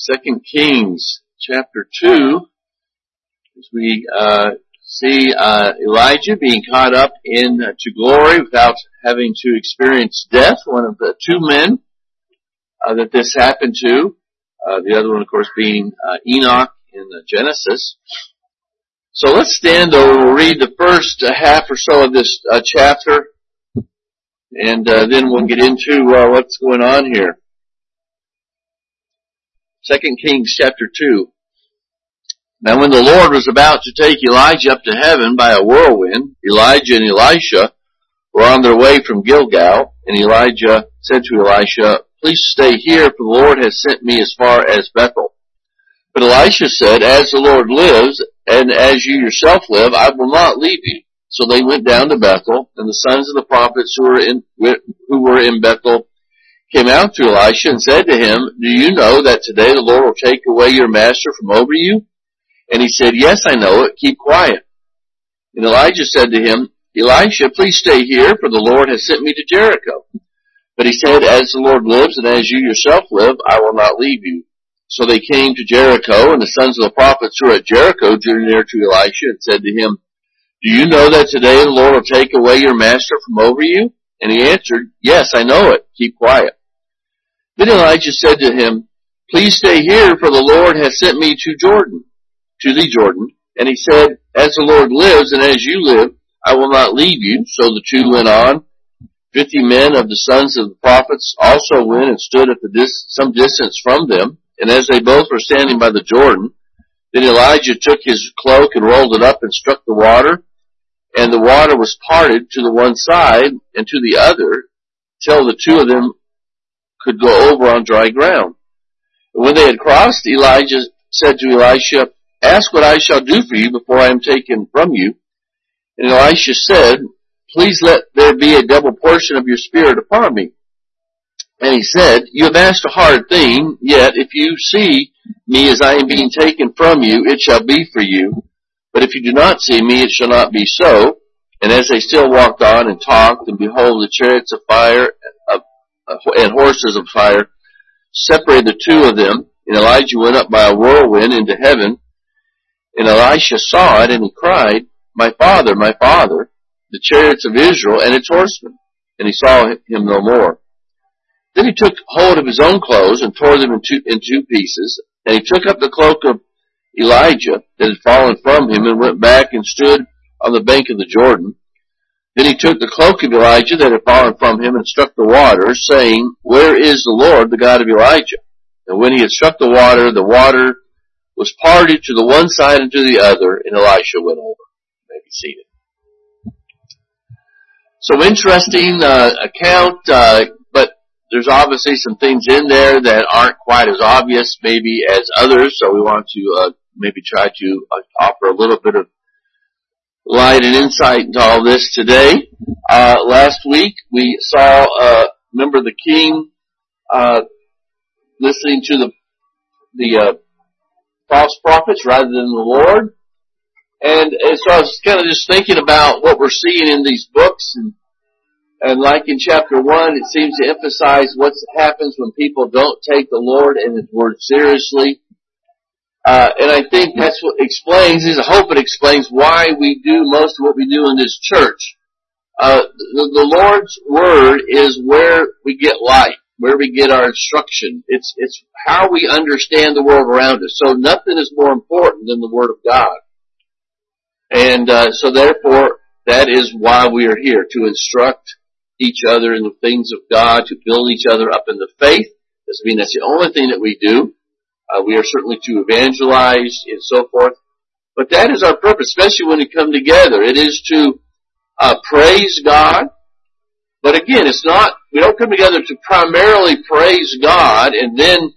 Second Kings chapter 2 as we uh, see uh, Elijah being caught up in uh, glory without having to experience death. One of the two men uh, that this happened to. Uh, the other one, of course, being uh, Enoch in Genesis. So let's stand though. We'll read the first half or so of this chapter, and then we'll get into what's going on here. Second Kings chapter 2. Now when the Lord was about to take Elijah up to heaven by a whirlwind, Elijah and Elisha were on their way from Gilgal, and Elijah said to Elisha, Please stay here, for the Lord has sent me as far as Bethel. But Elisha said, As the Lord lives, and as you yourself live, I will not leave you. So they went down to Bethel, and the sons of the prophets who were in, who were in Bethel came out to Elisha and said to him, Do you know that today the Lord will take away your master from over you? And he said, Yes, I know it. Keep quiet. And Elijah said to him, Elisha, please stay here, for the Lord has sent me to Jericho. But he said, As the Lord lives and as you yourself live, I will not leave you. So they came to Jericho, and the sons of the prophets who were at Jericho drew near to Elisha and said to him, Do you know that today the Lord will take away your master from over you? And he answered, Yes, I know it. Keep quiet. Then Elijah said to him, Please stay here, for the Lord has sent me to Jordan, to the Jordan. And he said, As the Lord lives and as you live, I will not leave you. So the two went on. Fifty men of the sons of the prophets also went and stood at dis- some distance from them. And as they both were standing by the Jordan, then Elijah took his cloak and rolled it up and struck the water, and the water was parted to the one side and to the other, till the two of them could go over on dry ground. And when they had crossed, Elijah said to Elisha, Ask what I shall do for you before I am taken from you. And Elisha said, Please let there be a double portion of your spirit upon me. And he said, You have asked a hard thing, yet if you see me as I am being taken from you, it shall be for you. But if you do not see me, it shall not be so. And as they still walked on and talked, and behold, the chariots of fire and horses of fire separated the two of them. And Elijah went up by a whirlwind into heaven. And Elisha saw it and he cried, My father, my father, the chariots of Israel and its horsemen. And he saw him no more. Then he took hold of his own clothes and tore them in two, in two pieces. And he took up the cloak of Elijah that had fallen from him and went back and stood on the bank of the Jordan. Then he took the cloak of Elijah that had fallen from him and struck the water, saying, Where is the Lord, the God of Elijah? And when he had struck the water, the water was parted to the one side and to the other, and Elisha went over. You may be seated. So interesting uh, account, uh, but there's obviously some things in there that aren't quite as obvious maybe as others, so we want to uh, maybe try to uh, offer a little bit of light and insight into all this today. Uh, last week we saw, uh, remember the king, uh, listening to the, the, uh, false prophets rather than the Lord. And, and so I was kind of just thinking about what we're seeing in these books and, and like in chapter one, it seems to emphasize what happens when people don't take the Lord and His Word seriously uh, and I think that's what explains, is I hope it explains why we do most of what we do in this church. Uh, the, the Lord's Word is where we get light, where we get our instruction. It's, it's how we understand the world around us. So nothing is more important than the Word of God. And, uh, so therefore, that is why we are here, to instruct each other in the things of God, to build each other up in the faith. Doesn't mean that's the only thing that we do. Uh, we are certainly to evangelize and so forth. But that is our purpose, especially when we come together. It is to uh, praise God. But again, it's not, we don't come together to primarily praise God and then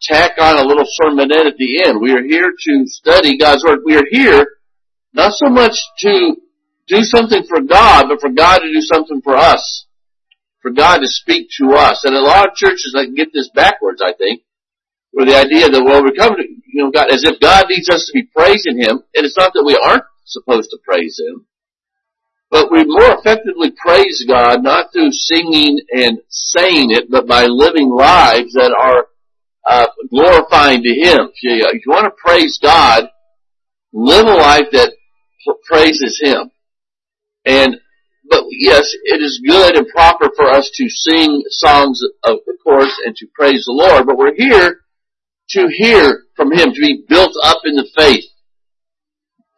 tack on a little sermonette at the end. We are here to study God's Word. We are here not so much to do something for God, but for God to do something for us. For God to speak to us. And a lot of churches like get this backwards, I think where the idea that, well, we're to, you know, God, as if God needs us to be praising Him, and it's not that we aren't supposed to praise Him, but we more effectively praise God not through singing and saying it, but by living lives that are uh, glorifying to Him. If you, want to praise God, live a life that praises Him. And, but yes, it is good and proper for us to sing songs of course and to praise the Lord, but we're here to hear from Him, to be built up in the faith.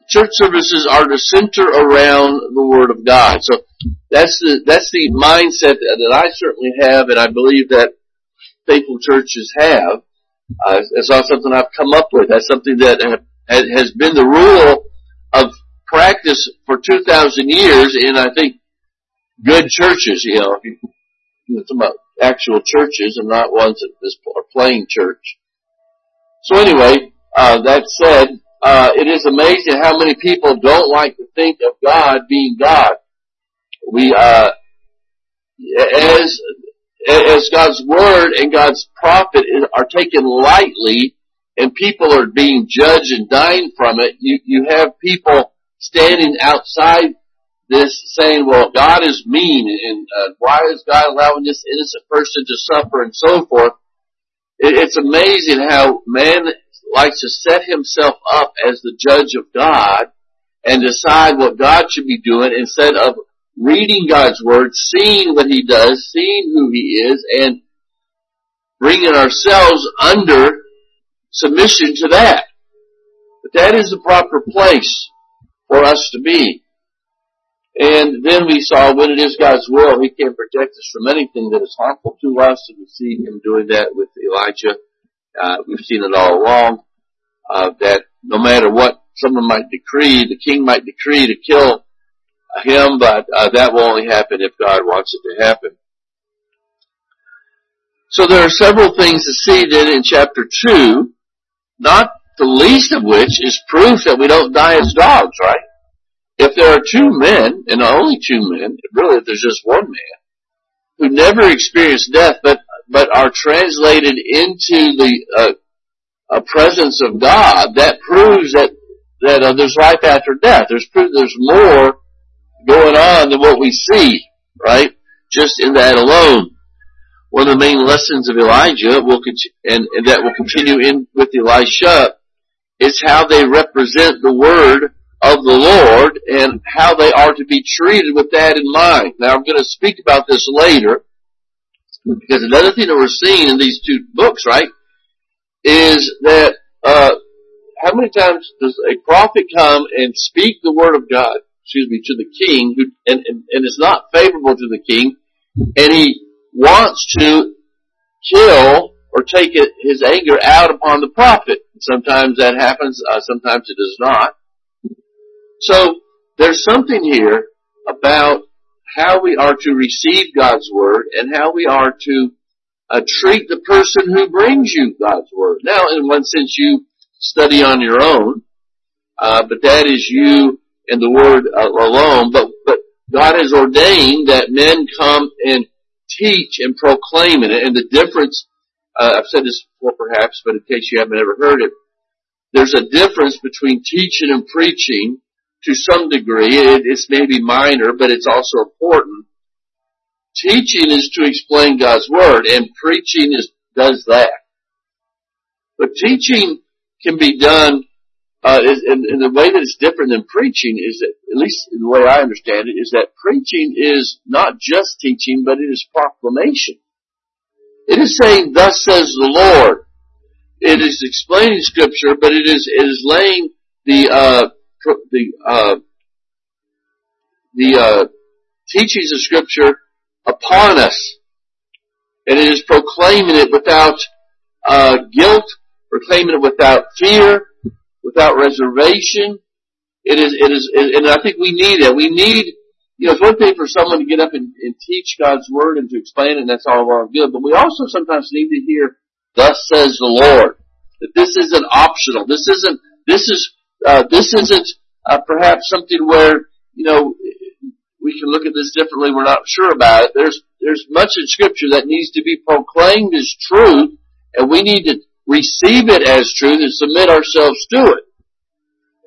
Church services are to center around the Word of God. So that's the, that's the mindset that I certainly have and I believe that faithful churches have. Uh, it's not something I've come up with. That's something that has been the rule of practice for 2,000 years in, I think, good churches, you know, you know, some actual churches and not ones that are playing church. So anyway, uh, that said, uh, it is amazing how many people don't like to think of God being God. We, uh, as as God's word and God's prophet are taken lightly and people are being judged and dying from it, you, you have people standing outside this saying, well, God is mean and uh, why is God allowing this innocent person to suffer and so forth. It, it's amazing how man likes to set himself up as the judge of God and decide what God should be doing instead of reading God's Word, seeing what He does, seeing who He is, and bringing ourselves under submission to that. But that is the proper place for us to be. And then we saw when it is God's will, He can protect us from anything that is harmful to us, and we see Him doing that with Elijah. Uh, we've seen it all along, uh, that no matter what someone might decree, the king might decree to kill him, but uh, that will only happen if God wants it to happen. So there are several things to see then in chapter 2, not the least of which is proof that we don't die as dogs, right? If there are two men, and only two men, really if there's just one man, who never experienced death, but, but are translated into the uh, presence of God, that proves that, that uh, there's life after death. There's proof there's more going on than what we see, right? Just in that alone. One of the main lessons of Elijah will and, and that will continue in with Elisha is how they represent the word of the Lord and how they are to be treated with that in mind. Now I'm going to speak about this later because another thing that we're seeing in these two books, right, is that uh, how many times does a prophet come and speak the word of God? excuse me, to the king, who, and, and, and is not favorable to the king, and he wants to kill or take his anger out upon the prophet. Sometimes that happens, uh, sometimes it does not. So, there's something here about how we are to receive God's Word and how we are to uh, treat the person who brings you God's Word. Now, in one sense, you study on your own, uh, but that is you and the word uh, alone, but, but God has ordained that men come and teach and proclaim it. And the difference, uh, I've said this before perhaps, but in case you haven't ever heard it, there's a difference between teaching and preaching to some degree. It, it's maybe minor, but it's also important. Teaching is to explain God's Word, and preaching is, does that. But teaching can be done uh, is, and, and the way that it's different than preaching is that, at least the way I understand it, is that preaching is not just teaching, but it is proclamation. It is saying, thus says the Lord. It is explaining scripture, but it is, it is laying the, uh, the, uh, the, uh, teachings of scripture upon us. And it is proclaiming it without, uh, guilt, proclaiming it without fear, without reservation. It is, it is, and I think we need it. We need, you know, it's one thing for someone to get up and, and teach God's word and to explain it, and that's all well and good, but we also sometimes need to hear, thus says the Lord. That this isn't optional. This isn't, this is, uh, this isn't, uh, perhaps something where, you know, we can look at this differently, we're not sure about it. There's, there's much in scripture that needs to be proclaimed as truth, and we need to receive it as truth and submit ourselves to it.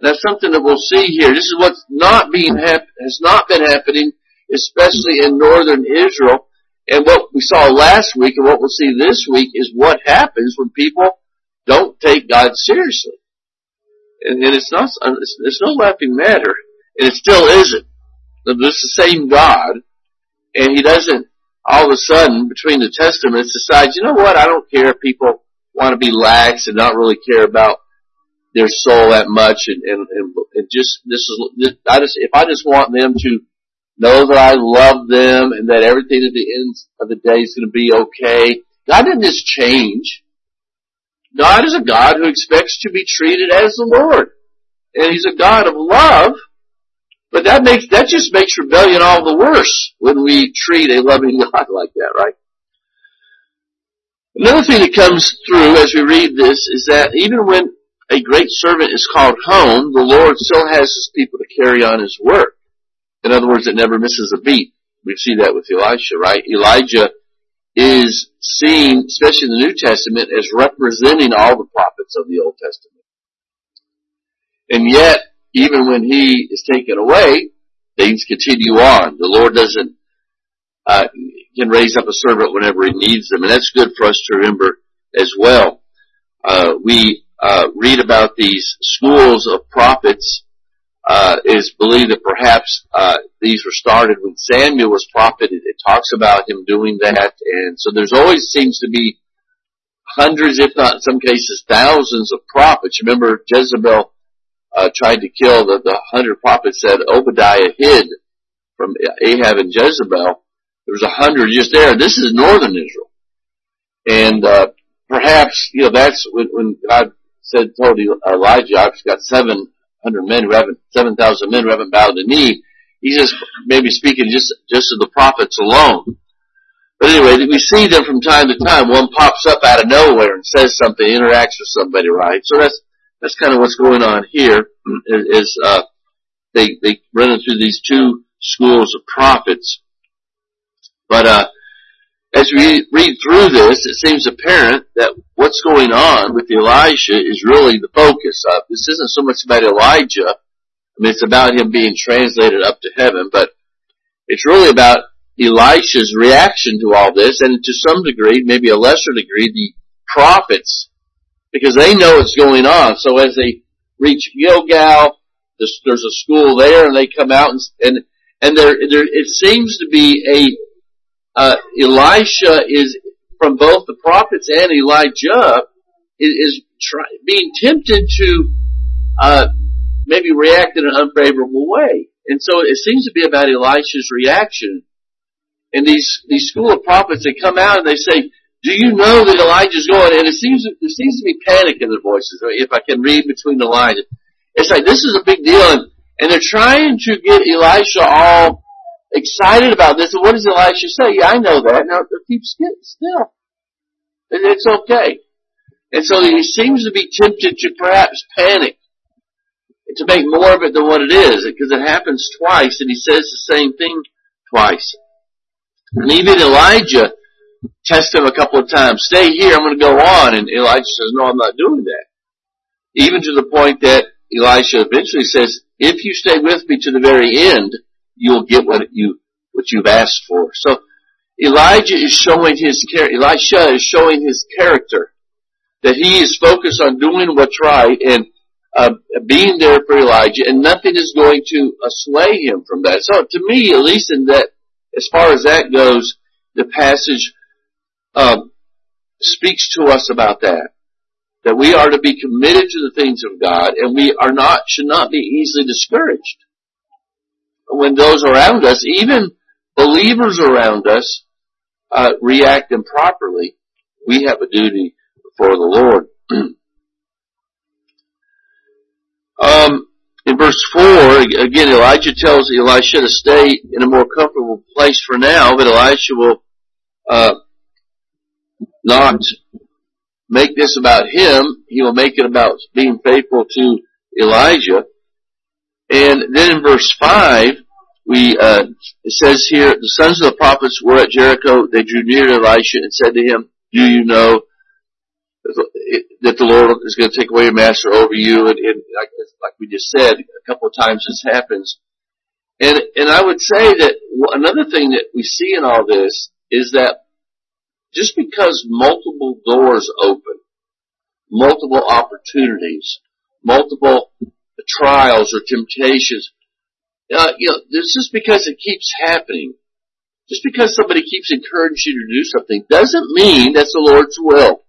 That's something that we'll see here. This is what's not being hap- has not been happening, especially in northern Israel. And what we saw last week and what we'll see this week is what happens when people don't take God seriously. And, and it's not, it's, it's no laughing matter. And it still isn't. This is the same God. And He doesn't all of a sudden between the testaments decide, you know what, I don't care if people want to be lax and not really care about their soul that much and, and, and, and just, this is, I just, if I just want them to know that I love them and that everything at the end of the day is going to be okay. God didn't just change. God is a God who expects to be treated as the Lord. And He's a God of love. But that makes, that just makes rebellion all the worse when we treat a loving God like that, right? Another thing that comes through as we read this is that even when a great servant is called home, the Lord still has His people to carry on His work. In other words, it never misses a beat. We see that with Elisha, right? Elijah is seen, especially in the New Testament, as representing all the prophets of the Old Testament. And yet, even when he is taken away, things continue on. The Lord doesn't, uh, can raise up a servant whenever he needs them. And that's good for us to remember as well. Uh, we, uh, read about these schools of prophets uh, is believed that perhaps uh, these were started when Samuel was prophet. It, it, talks about him doing that, and so there's always seems to be hundreds, if not in some cases thousands, of prophets. Remember, Jezebel uh, tried to kill the, the hundred prophets that Obadiah hid from Ahab and Jezebel. There was a hundred just there. This is northern Israel, and uh, perhaps you know that's when, when God said told Elijah, "I've got seven hundred men who haven't, seven thousand men who haven't bowed the knee. He's just maybe speaking just just of the prophets alone. But anyway, we see them from time to time. One pops up out of nowhere and says something, interacts with somebody, right? So that's that's kind of what's going on here. Is uh, they they run through these two schools of prophets, but uh, as we read through this, it seems apparent that what's going on with Elijah is really the focus of. This isn't so much about Elijah. I mean, it's about him being translated up to heaven, but it's really about Elisha's reaction to all this, and to some degree, maybe a lesser degree, the prophets, because they know what's going on. So as they reach Gilgal, there's, there's a school there, and they come out, and and, and there, there, it seems to be a uh, Elisha is from both the prophets and Elijah is, is try, being tempted to uh, maybe react in an unfavorable way, and so it seems to be about Elisha's reaction. And these these school of prophets they come out and they say, "Do you know that Elijah's going?" And it seems there seems to be panic in their voices. If I can read between the lines, it's like this is a big deal, and, and they're trying to get Elisha all excited about this. And what does Elisha say? Yeah, I know that. Now keep still. And it's okay. And so he seems to be tempted to perhaps panic to make more of it than what it is, because it happens twice, and he says the same thing twice. And even Elijah tests him a couple of times. Stay here, I'm going to go on. And Elijah says, no, I'm not doing that. Even to the point that Elisha eventually says, if you stay with me to the very end, you'll get what you what you've asked for. So Elijah is showing his character. Elisha is showing his character that he is focused on doing what's right and uh, being there for Elijah, and nothing is going to sway him from that. So to me, at least in that, as far as that goes, the passage um, speaks to us about that. That we are to be committed to the things of God, and we are not should not be easily discouraged when those around us, even believers around us, uh, react improperly, we have a duty before the Lord. um, in verse 4, again, Elijah tells Elisha to stay in a more comfortable place for now, but Elisha will uh, not make this about him. He will make it about being faithful to Elijah. And then in verse 5, we, uh, it says here, the sons of the prophets were at Jericho. They drew near to Elisha and said to him, do you know that the Lord is going to take away your master over you? And, and like, like we just said, a couple of times this happens. And, and I would say that another thing that we see in all this is that just because multiple doors open, multiple opportunities, multiple trials or temptations, uh, you know, because it keeps happening, just because somebody keeps encouraging you to do something, doesn't mean that's the Lord's will.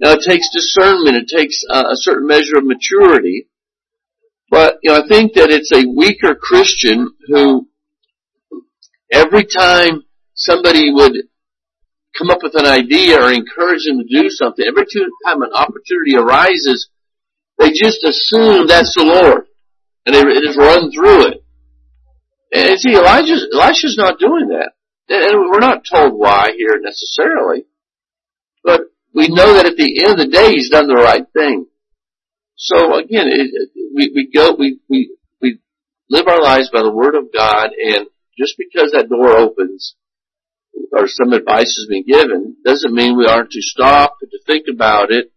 Now it takes discernment, it takes uh, a certain measure of maturity, but you know, I think that it's a weaker Christian who every time somebody would come up with an idea or encourage them to do something, every time an opportunity arises, they just assume that's the Lord. And they, just run through it. And see, Elijah's, Elisha's not doing that. And we're not told why here necessarily. But we know that at the end of the day, he's done the right thing. So again, it, we, we go, we, we, we live our lives by the Word of God and just because that door opens, or some advice has been given, doesn't mean we aren't to stop and to think about it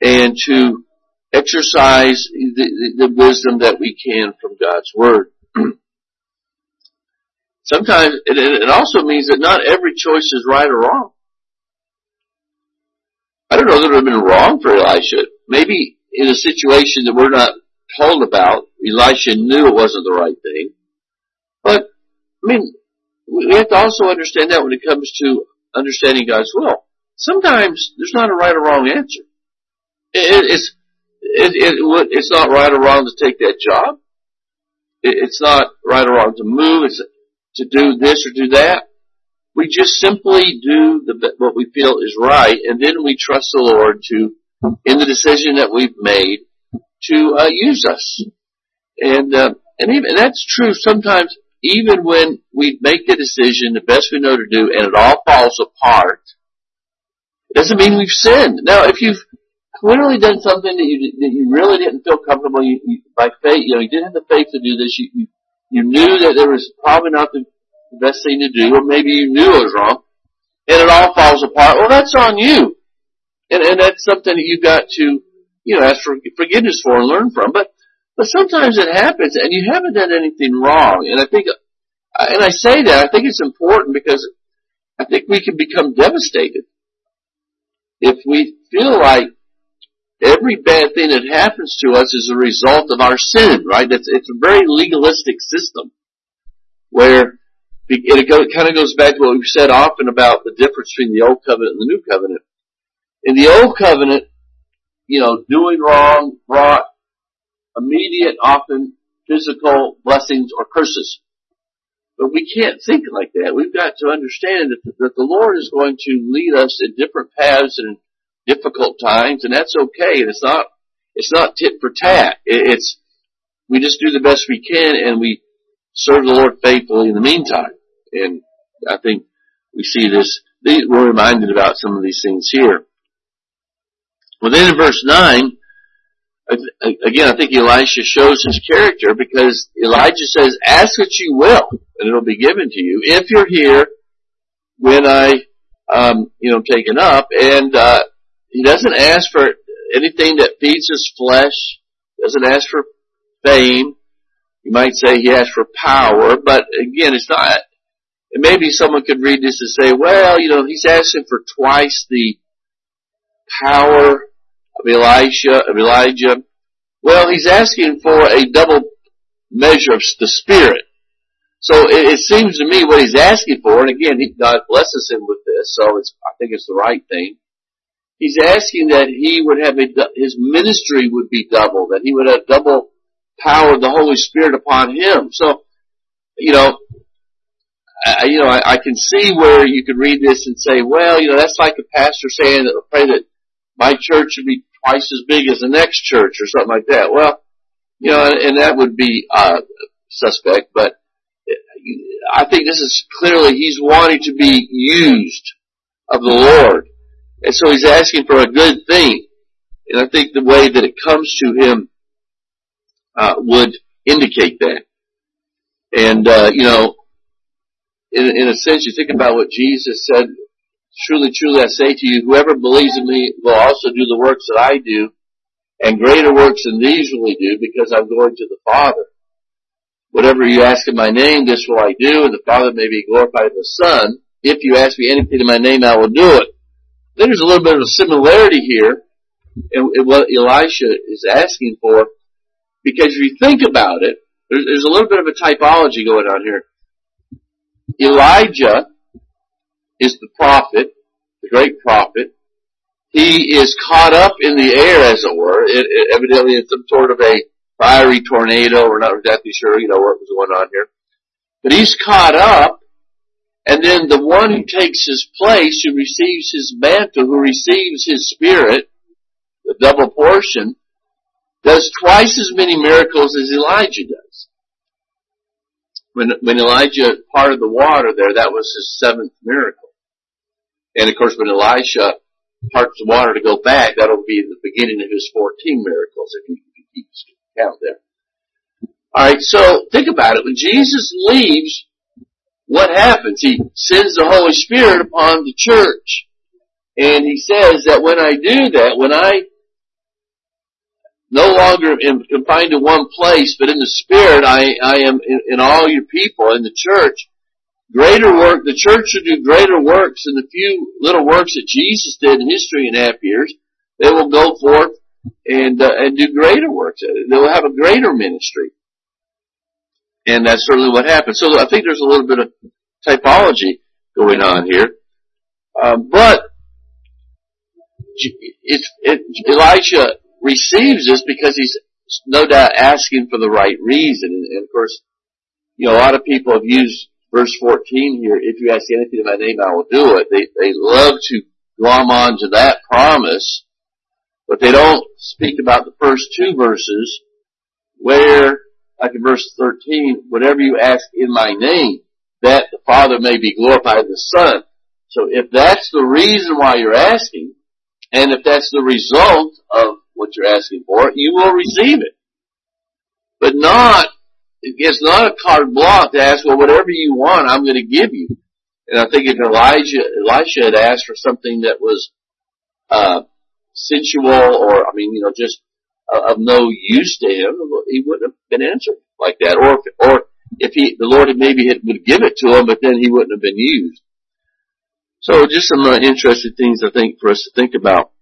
and to exercise the, the, wisdom that we can from God's Word. Sometimes it, it also means that not every choice is right or wrong. I don't know that it would have been wrong for Elisha. Maybe in a situation that we're not told about, Elisha knew it wasn't the right thing. But, I mean, we have to also understand that when it comes to understanding God's will. Sometimes there's not a right or wrong answer. It, it's it, it, it's not right or wrong to take that job. It, it's not right or wrong to move. It's to do this or do that. We just simply do the, what we feel is right, and then we trust the Lord to, in the decision that we've made, to uh, use us. And uh, and even and that's true sometimes even when we make the decision the best we know to do and it all falls apart, it doesn't mean we've sinned. Now, if you've clearly done something that you that you really didn't feel comfortable, you, you by faith, you know, you didn't have the faith to do this. You, you you knew that there was probably not the best thing to do, or maybe you knew it was wrong, and it all falls apart. Well, that's on you, and and that's something that you've got to you know ask for forgiveness for and learn from. But but sometimes it happens and you haven't done anything wrong. And I think, and I say that, I think it's important because I think we can become devastated if we feel like every bad thing that happens to us is a result of our sin, right? It's, it's a very legalistic system where it, kind of goes back to what we've said often about the difference between the old covenant and the new covenant. In the old covenant, you know, doing wrong brought immediate, often physical blessings or curses. But we can't think like that. We've got to understand that the, that the Lord is going to lead us in different paths and difficult times, and that's okay. And it's not, it's not tit for tat. It's, we just do the best we can and we serve the Lord faithfully in the meantime. And I think we see this, we're reminded about some of these things here. Well then in verse 9, again, I think Elisha shows his character because Elijah says, ask what you will and it'll be given to you if you're here when I, um, you know, taken up. And, uh, he doesn't ask for anything that feeds his flesh, doesn't ask for fame. You might say he asked for power, but again, it's not, and maybe someone could read this and say, well, you know, he's asking for twice the power of of Elijah? Well, he's asking for a double measure of the Spirit. So it, it seems to me what he's asking for, and again, he, God blesses him with this, so it's, I think it's the right thing. He's asking that he would have a, his ministry would be double, that he would have double power of the Holy Spirit upon him. So, you know, I, you know, I, I can see where you could read this and say, well, you know, that's like a pastor saying, pray that my church should be twice as big as the next church or something like that. Well, you know, and, and that would be uh, suspect, but I think this is clearly he's wanting to be used of the Lord. And so he's asking for a good thing. And I think the way that it comes to him uh, would indicate that. And, uh, you know, in, in a sense, you think about what Jesus said Truly, truly, I say to you, whoever believes in me will also do the works that I do, and greater works than these will he do, because I'm going to the Father. Whatever you ask in my name, this will I do, and the Father may be glorified in the Son. if you ask me anything in my name, I will do it. Then there's a little bit of a similarity here in, what Elisha is asking for, because if you think about it, there's, there's a little bit of a typology going on here. Elijah is the prophet, the great prophet. He is caught up in the air, as it were, it, it, evidently in some sort of a fiery tornado. We're not exactly sure, you know, what was going on here. But he's caught up, and then the one who takes his place, who receives his mantle, who receives his spirit, the double portion, does twice as many miracles as Elijah does. When, when Elijah parted the water there, that was his seventh miracle. And of course, when Elisha parts the water to go back, that'll be the beginning of his 14 miracles, if you, keep count there. Alright, so think about it. When Jesus leaves, what happens? He sends the Holy Spirit upon the church. And he says that when I do that, when I no longer am confined to one place, but in the Spirit, I, I am in, in all your people in the church. Greater work, the church should do greater works than the few little works that Jesus did in his three and a half years. They will go forth and uh, and do greater works. They'll have a greater ministry, and that's certainly what happened. So I think there's a little bit of typology going on here, um, but it's, it, Elisha receives this because he's no doubt asking for the right reason, and, and of course, you know, a lot of people have used verse 14 here, if you ask anything in my name, I will do it. They, they love to glom on to that promise but they don't speak about the first two verses where, like in verse 13, whatever you ask in my name, that the Father may be glorified in the Son. So if that's the reason why you're asking, and if that's the result of what you're asking for, you will receive it. But not, it's not a carte blanche to ask, well, whatever you want, I'm going to give you. And I think if Elijah, Elisha had asked for something that was, uh, sensual or, I mean, you know, just of no use to him, he wouldn't have been answered like that. Or if, or if he, the Lord had maybe had, would give it to him, but then he wouldn't have been used. So just some uh, interesting things I think for us to think about.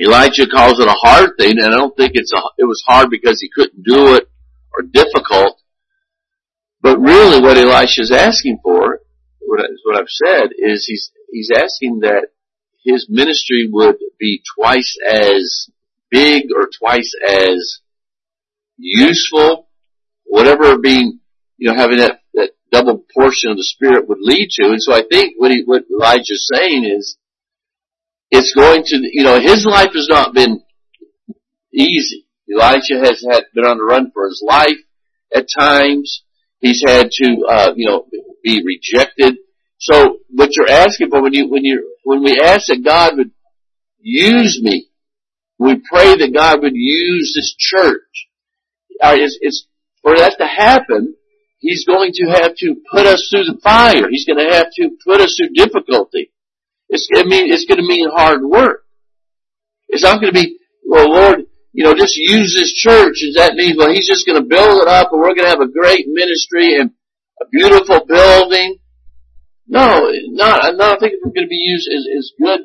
Elijah calls it a hard thing, and I don't think it's a, it was hard because he couldn't do it or difficult. But really what Elisha is asking for, what, I, what I've said, is he's, he's asking that his ministry would be twice as big or twice as useful, whatever being, you know, having that, that double portion of the Spirit would lead to. And so I think what, he, what Elijah's saying is, it's going to, you know, his life has not been easy. Elijah has had been on the run for his life at times. He's had to, uh, you know, be rejected. So what you're asking for when you when you when we ask that God would use me, we pray that God would use this church. Uh, it's, it's for that to happen. He's going to have to put us through the fire. He's going to have to put us through difficulty. It's, I mean, it's going to mean hard work. It's not going to be, well, Lord, you know, just use this church. Does that mean, well, He's just going to build it up and we're going to have a great ministry and a beautiful building no, not, I don't think we're going to be used as, as good,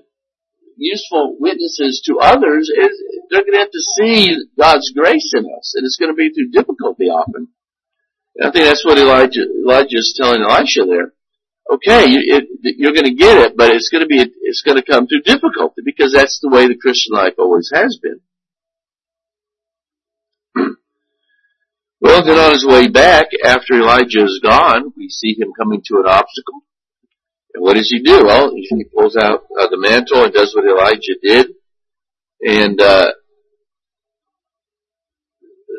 useful witnesses to others. Is they're going to have to see God's grace in us, and it's going to be through difficulty often. And I think that's what Elijah is telling Elisha there. Okay, you, it, you're going to get it, but it's going to be it's going to come through difficulty because that's the way the Christian life always has been. well, then on his way back after Elijah is gone, we see him coming to an obstacle. And what does he do? Well, he pulls out uh, the mantle and does what Elijah did. And, uh,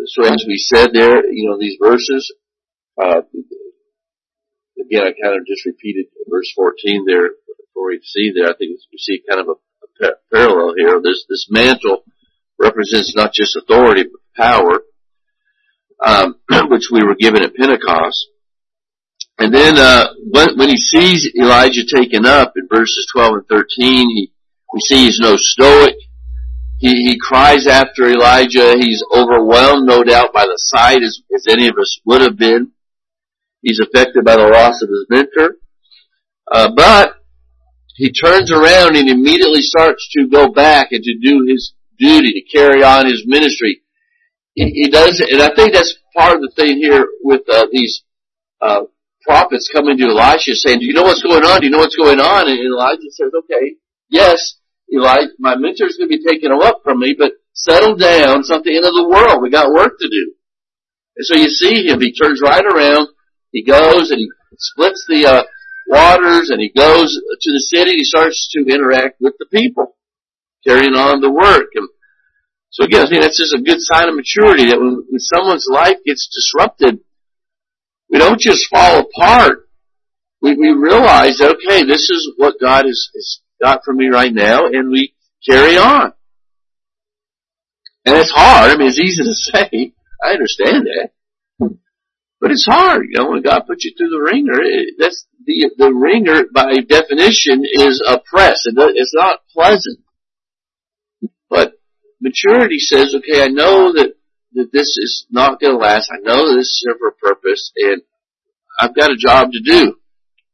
so as we said there, you know, these verses, uh, again, I kind of just repeated verse 14 there before we see there. I think we see kind of a, a parallel here. This, this mantle represents not just authority, but power, um, which we were given at Pentecost. And then uh, when, when he sees Elijah taken up in verses 12 and 13, he, we see he's no stoic. He, he cries after Elijah. He's overwhelmed, no doubt, by the sight, as, as any of us would have been. He's affected by the loss of his mentor. Uh, but he turns around and immediately starts to go back and to do his duty, to carry on his ministry. He, he does, and I think that's part of the thing here with uh, these uh, prophets coming to Elisha saying, "Do you know what's going on? Do you know what's going on?" And Elijah says, "Okay, yes, Elijah, my mentor's going to be taking taken up from me, but settle down. It's not the end of the world. We got work to do." And so you see him. He turns right around. He goes and he splits the uh, waters, and he goes to the city. He starts to interact with the people, carrying on the work. And so again, I think that's just a good sign of maturity that when, when someone's life gets disrupted, we don't just fall apart. We, we realize that, okay, this is what God has, has got for me right now, and we carry on. And it's hard. I mean, it's easy to say. I understand that. But it's hard, you know, when God puts you through the wringer, it, eh, that's the, the wringer by definition is oppressed. It, it's not pleasant. But maturity says, okay, I know that, that this is not going to last. I know this is here for a purpose and I've got a job to do.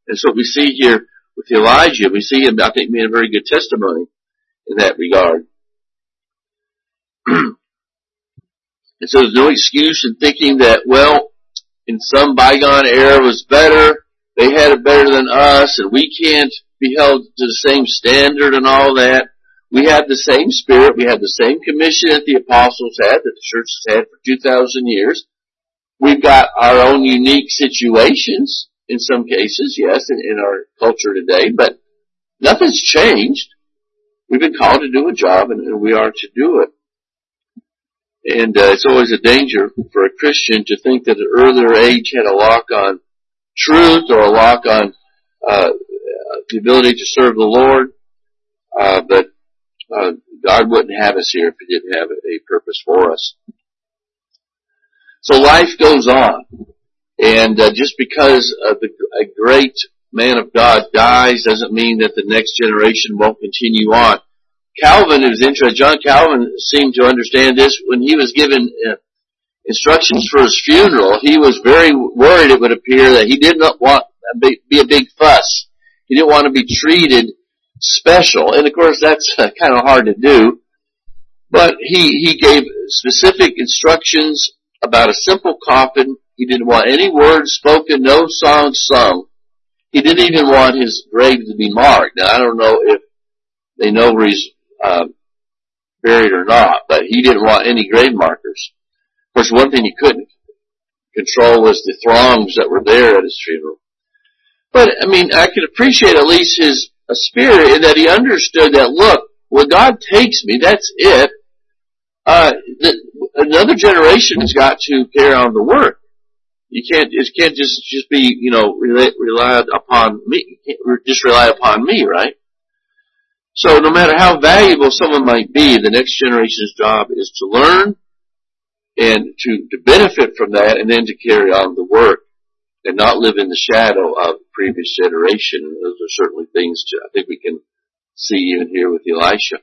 And so we see here with Elijah, we see him, I think, made a very good testimony in that regard. and so there's no excuse in thinking that, well, in some bygone era was better, they had it better than us, and we can't be held to the same standard and all that. We have the same spirit, we have the same commission that the apostles had, that the church has had for 2,000 years. We've got our own unique situations in some cases, yes, in, in our culture today, but nothing's changed. We've been called to do a job and, and we are to do it. And uh, it's always a danger for a Christian to think that an earlier age had a lock on truth or a lock on uh, the ability to serve the Lord. Uh, but uh, God wouldn't have us here if He didn't have a purpose for us. So life goes on, and uh, just because the, a great man of God dies doesn't mean that the next generation won't continue on. Calvin, who's interesting, John Calvin seemed to understand this when he was given uh, instructions for his funeral. He was very worried, it would appear, that he did not want to be a big fuss. He didn't want to be treated special. And of course, that's kind of hard to do. But he, he gave specific instructions about a simple coffin. He didn't want any words spoken, no songs sung. He didn't even want his grave to be marked. Now, I don't know if they know where he's uh, buried or not, but he didn't want any grave markers. Of course, one thing he couldn't control was the throngs that were there at his funeral. But, I mean, I could appreciate at least his spirit in that he understood that, look, when God takes me, that's it. Uh, the, another generation has got to carry on the work. You can't, it can't just, just be, you know, rely, rely upon me, just rely upon me, right? So no matter how valuable someone might be, the next generation's job is to learn and to, to benefit from that and then to carry on the work and not live in the shadow of previous generation. Those are certainly things to, I think we can see even here with Elisha.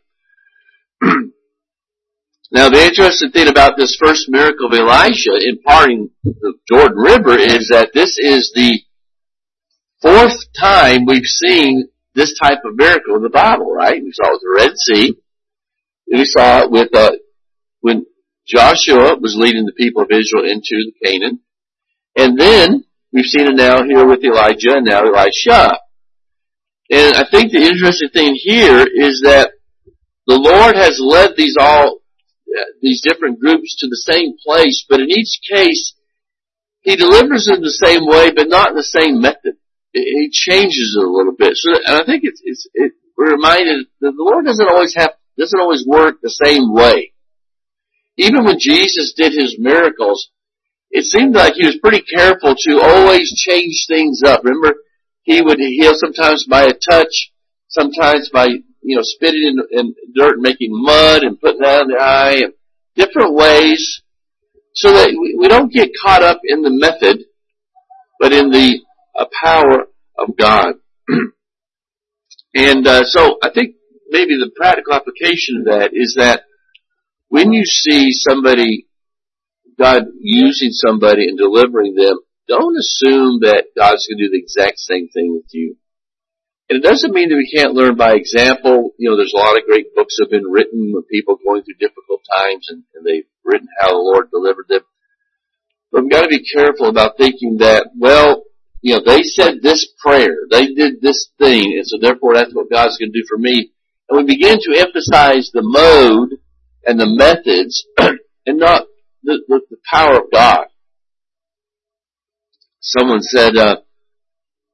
now the interesting thing about this first miracle of Elisha in parting the Jordan River is that this is the fourth time we've seen this type of miracle in the Bible, right? We saw it with the Red Sea. We saw it with, uh, when Joshua was leading the people of Israel into Canaan. And then we've seen it now here with Elijah and now Elisha. And I think the interesting thing here is that the Lord has led these all, these different groups to the same place, but in each case, He delivers them the same way, but not in the same method He changes it a little bit. So, and I think it's, it's, it, we're reminded that the Lord doesn't always have, doesn't always work the same way. Even when Jesus did his miracles, it seemed like he was pretty careful to always change things up. Remember, he would heal sometimes by a touch, sometimes by, you know, spitting in, in dirt and making mud and putting that on the eye and different ways so that we, we don't get caught up in the method, but in the a power of God. and uh, so I think maybe the practical application of that is that when you see somebody, God using somebody and delivering them, don't assume that God's going to do the exact same thing with you. And it doesn't mean that we can't learn by example. You know, there's a lot of great books that have been written of people going through difficult times and, and they've written how the Lord delivered them. But we've got to be careful about thinking that, well, you know, they said this prayer, they did this thing, and so therefore that's what God's going to do for me. And we begin to emphasize the mode and the methods and not the, the, the power of God. Someone said, uh,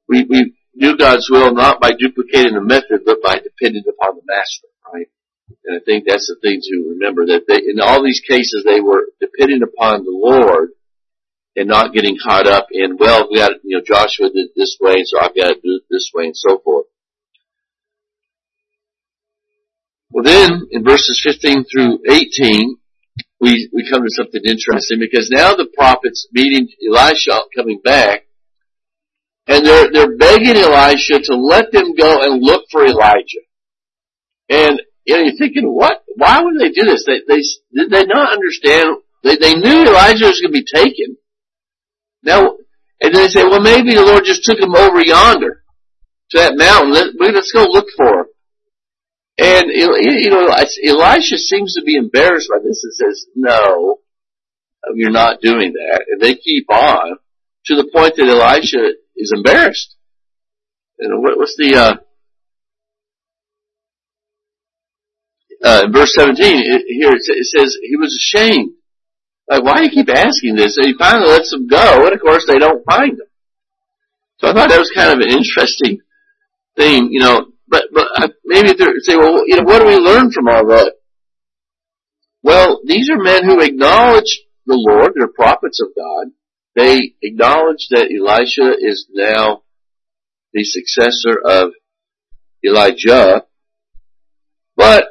we, we do God's will not by duplicating the method, but by depending upon the master, right? And I think that's the thing to remember that they, in all these cases they were depending upon the Lord and not getting caught up in, well, we got, you know, Joshua did this way, so I've got to do it this way and so forth. Well then, in verses 15 through 18, we, we come to something interesting because now the prophets meeting Elisha coming back, and they're, they're begging Elisha to let them go and look for Elijah. And, you know, you're thinking, what? Why would they do this? They, they, did they not understand? They, they knew Elijah was going to be taken. Now, and they say, well, maybe the Lord just took him over yonder to that mountain. Let, let's go look for him. And, you know, Elisha seems to be embarrassed by this and says, no, you're not doing that. And they keep on to the point that Elisha is embarrassed. And what, what's the, uh, uh, verse 17, it, here it says, he was ashamed. Like, why do you keep asking this? And he finally lets them go, and of course they don't find them. So I thought that was kind of an interesting thing, you know, but, but uh, maybe they say, well, you know, what do we learn from all that? Well, these are men who acknowledge the Lord, they're prophets of God. They acknowledge that Elisha is now the successor of Elijah, but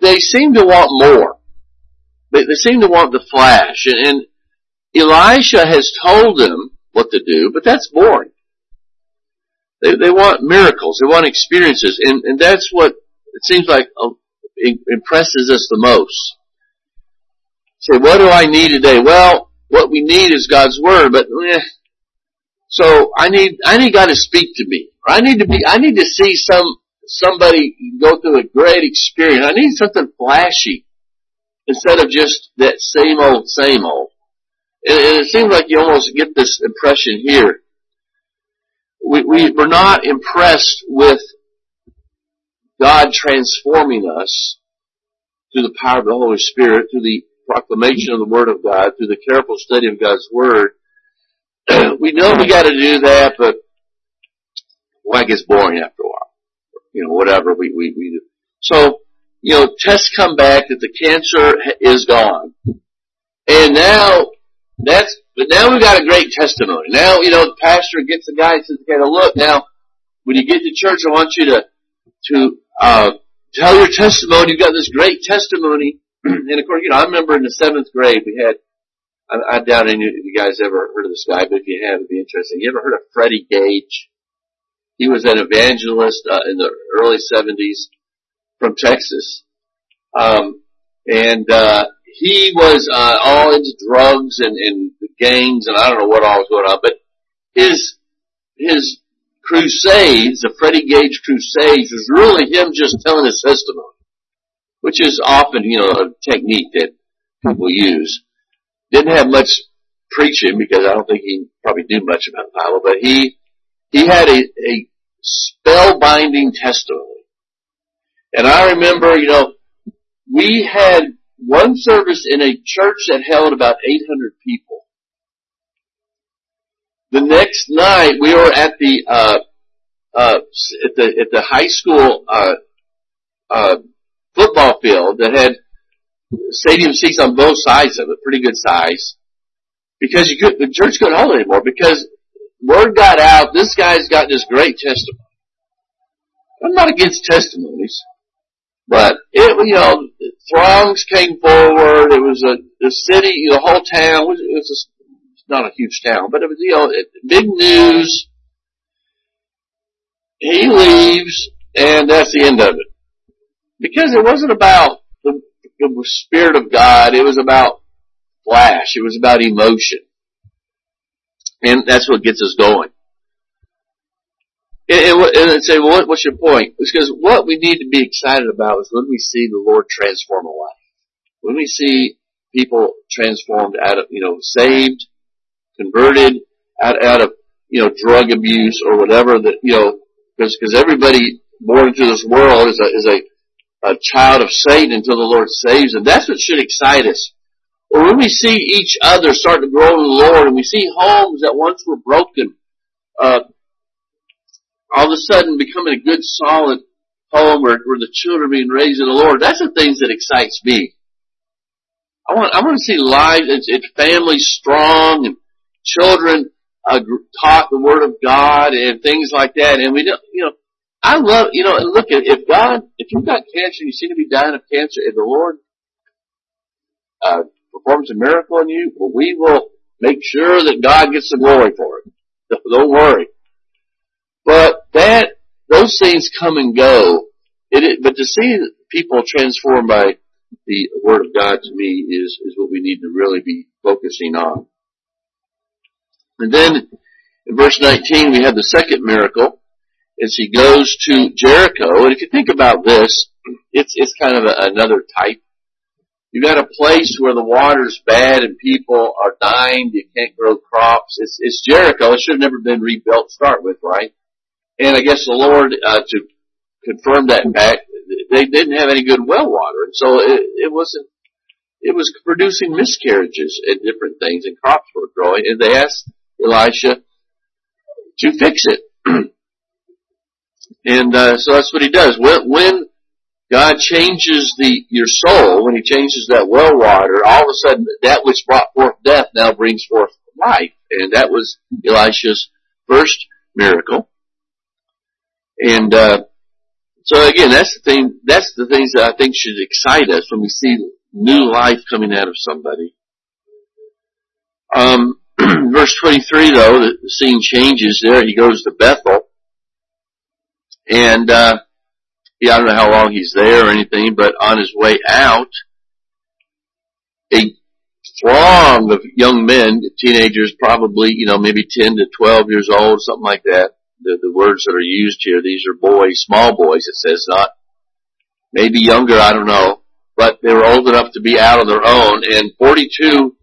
they seem to want more. They, they seem to want the flash, and, and Elisha has told them what to do, but that's boring. They, they want miracles. They want experiences. And, and that's what it seems like uh, impresses us the most. Say, what do I need today? Well, what we need is God's Word, but eh, so I need, I need God to speak to me. I need to be, I need to see some, somebody go through a great experience. I need something flashy instead of just that same old, same old. And it seems like you almost get this impression here we, we were not impressed with God transforming us through the power of the Holy Spirit, through the proclamation of the Word of God, through the careful study of God's Word. we know we gotta do that, but well, it gets boring after a while. You know, whatever we, we, we do. So, you know, tests come back that the cancer is gone. And now, that's but now we've got a great testimony. Now, you know, the pastor gets the guy and says, okay, now look, now, when you get to church, I want you to, to, uh, tell your testimony. You've got this great testimony. and of course, you know, I remember in the seventh grade, we had, I, I doubt any of you guys ever heard of this guy, but if you have, it'd be interesting. You ever heard of Freddie Gage? He was an evangelist, uh, in the early seventies from Texas. Um, and, uh, he was, uh, all into drugs and, and gangs and I don't know what all was going on, but his, his crusades, the Freddie Gage crusades was really him just telling his testimony, which is often, you know, a technique that people use. Didn't have much preaching because I don't think he probably knew much about the Bible, but he, he had a, a spellbinding testimony. And I remember, you know, we had one service in a church that held about 800 people. The next night we were at the, uh, uh, at the, at the high school, uh, uh, football field that had stadium seats on both sides of it, pretty good size. Because you could, the church couldn't hold anymore because word got out, this guy's got this great testimony. I'm not against testimonies, but it, you know, throngs came forward. It was a, the city, the whole town, it was a not a huge town, but it was, you know, big news. He leaves, and that's the end of it. Because it wasn't about the, the Spirit of God, it was about flash, it was about emotion. And that's what gets us going. And, and, say, well, what, what's your point? It's because what we need to be excited about is when we see the Lord transform a life. When we see people transformed out of, you know, saved, converted, out, out of, you know, drug abuse or whatever that, you know, because, because everybody born into this world is a, is a, a child of Satan until the Lord saves them. That's what should excite us. Or when we see each other start to grow in the Lord and we see homes that once were broken, uh, all of a sudden becoming a good solid home where, where the children being raised in the Lord, that's the things that excites me. I want, I want to see lives, it's, it's families strong and children uh, taught the Word of God and things like that. And we don't, you know, I love, you know, and look at, if God, if you've got cancer and you seem to be dying of cancer and the Lord, uh, performs a miracle in you, well, we will make sure that God gets the glory for it. Don't worry. But that, those things come and go. It, but to see people transformed by the Word of God to me is, is what we need to really be focusing on. And then in verse 19 we have the second miracle as he goes to Jericho. And if you think about this, it's, it's kind of a, another type. You've got a place where the water's bad and people are dying, you can't grow crops. It's, it's Jericho. It should have never been rebuilt to start with, right? And I guess the Lord, uh, to confirm that fact, they didn't have any good well water. And so it, it wasn't, it was producing miscarriages and different things and crops were growing. And they asked Elisha to fix it. and, uh, so that's what he does. When, when God changes the, your soul, when he changes that well water, all of a sudden that which brought forth death now brings forth life. And that was Elisha's first miracle. And, uh, so again, that's the thing, that's the things that I think should excite us when we see new life coming out of somebody. Um, verse 23 though, the scene changes there. He goes to Bethel. And, uh, yeah, I don't know how long he's there or anything, but on his way out, a throng of young men, teenagers probably, you know, maybe 10 to 12 years old, something like that, the, the words that are used here. These are boys, small boys, it says, not maybe younger, I don't know, but they were old enough to be out on their own, and 42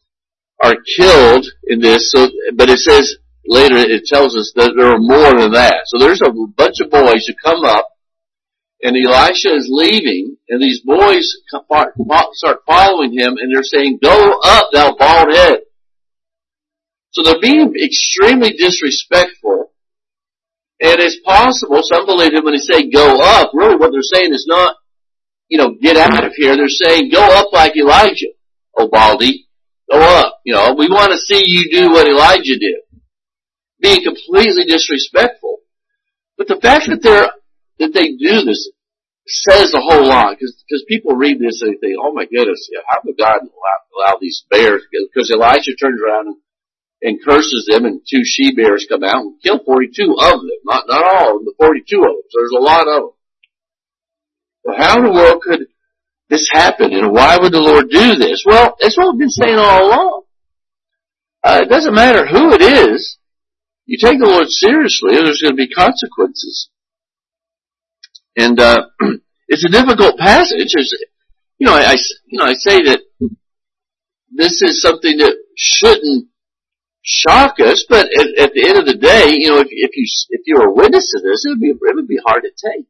are killed in this, so, but it says later, it tells us that there are more than that. So there's a bunch of boys who come up, and Elisha is leaving, and these boys start following him, and they're saying, go up, thou bald head. So they're being extremely disrespectful and it's possible, some believe it when they say go up, really what they're saying is not, you know, get out of here. They're saying go up like Elijah. Oh, Baldy, go up. You know, we want to see you do what Elijah did. Being completely disrespectful. But the fact that they're, that they do this says a whole lot because because people read this and they think, oh my goodness, how could God allow, allow these bears? Because Elijah turns around and and curses them, and two she bears come out and kill 42 of them. Not, not all of them, but 42 of them. So there's a lot of them. Well, how in the world could this happen, and why would the Lord do this? Well, that's what we've been saying all along. Uh, it doesn't matter who it is. You take the Lord seriously, there's going to be consequences. And uh, it's a difficult passage. It's, you know, I, I, you know, I say that this is something that shouldn't shock us, but at, at, the end of the day, you know, if, if you if you're a witness to this, it would be it would be hard to take.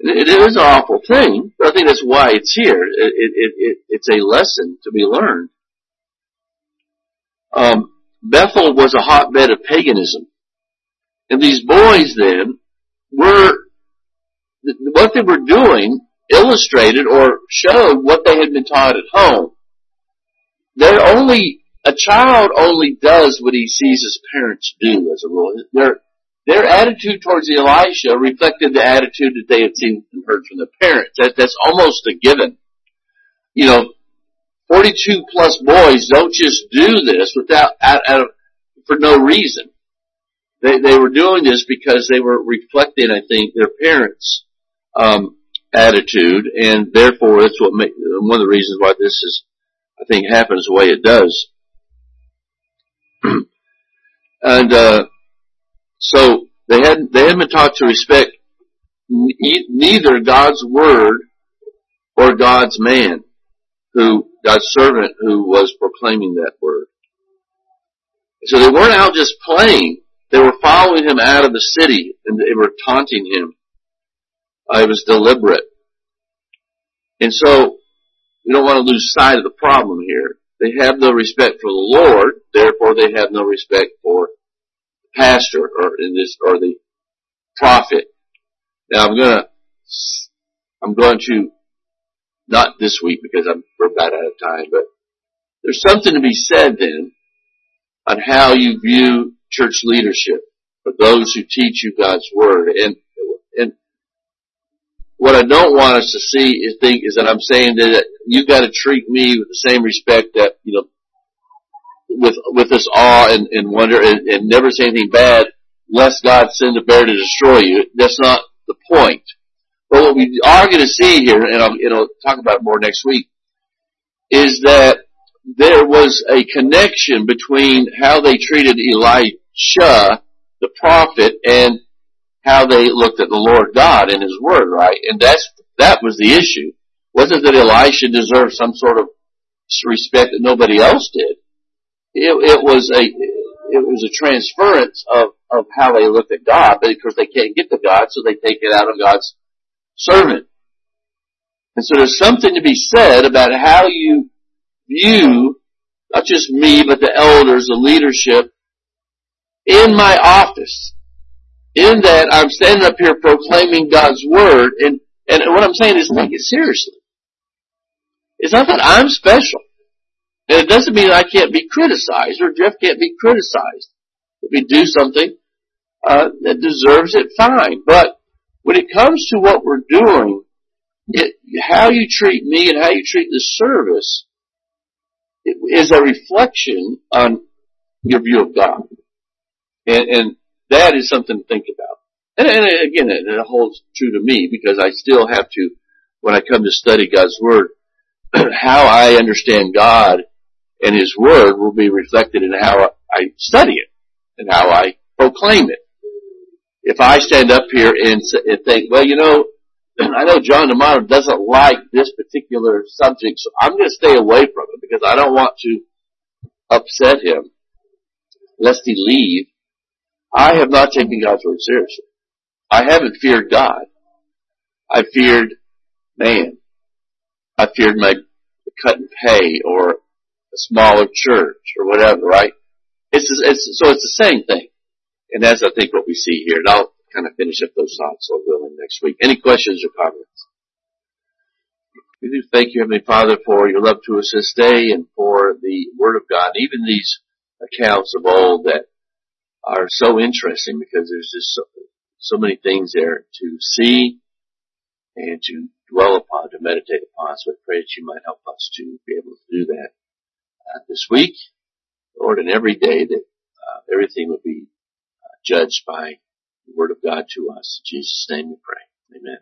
It, it is an awful thing, but I think that's why it's here. It, it, it it's a lesson to be learned. Um, Bethel was a hotbed of paganism, and these boys then were what they were doing illustrated or showed what they had been taught at home they're only, a child only does what he sees his parents do as a rule. Their, their attitude towards Elisha reflected the attitude that they had seen and heard from their parents. That, that's almost a given. You know, 42 plus boys don't just do this without, out, out, for no reason. They, they were doing this because they were reflecting, I think, their parents' um, attitude, and therefore that's what make, one of the reasons why this is I think happens the way it does. and uh, So they had they hadn't been taught to respect neither God's word or God's man, who God's servant who was proclaiming that word. So they weren't out just playing. They were following him out of the city and they were taunting him. Uh, it was deliberate. And so we don't want to lose sight of the problem here. They have no respect for the Lord, therefore they have no respect for the pastor or in this or the prophet. Now I'm gonna I'm going to not this week because I'm we're about out of time, but there's something to be said then on how you view church leadership for those who teach you God's word. And what I don't want us to see is think is that I'm saying that you got to treat me with the same respect that you know with with this awe and, and wonder and, and never say anything bad lest God send a bear to destroy you. That's not the point. But what we are going to see here, and I'll, and I'll talk about more next week, is that there was a connection between how they treated Elisha, the prophet, and how they looked at the Lord God and His Word, right? And that's, that was the issue. Wasn't that Elisha deserved some sort of respect that nobody else did. It, it was a, it was a transference of, of how they looked at God, but of course they can't get to God, so they take it out on God's servant. And so there's something to be said about how you view not just me, but the elders, the leadership in my office. In that I'm standing up here proclaiming God's word and, and what I'm saying is take it seriously. It's not that I'm special. And it doesn't mean I can't be criticized or Jeff can't be criticized. If we do something uh, that deserves it, fine. But when it comes to what we're doing, it, how you treat me and how you treat the service is a reflection on your view of God. And, and that is something to think about. And, and again, it, it holds true to me because I still have to, when I come to study God's Word, how I understand God and His Word will be reflected in how I study it and how I proclaim it. If I stand up here and, and think, well, you know, I know John D'Amato doesn't like this particular subject, so I'm going to stay away from it because I don't want to upset him, lest he leave. I have not taken God's word seriously. I haven't feared God. I feared man. I feared my cut and pay or a smaller church or whatever, right? It's, it's, so it's the same thing. And that's, I think, what we see here. And I'll kind of finish up those thoughts, Lord willing, next week. Any questions or comments? We do thank you, Heavenly Father, for your love to us this day and for the Word of God, even these accounts of old that are so interesting because there's just so, so many things there to see and to dwell upon, to meditate upon. So I pray that you might help us to be able to do that uh, this week, Lord, and every day that uh, everything will be uh, judged by the Word of God to us. In Jesus' name we pray. Amen.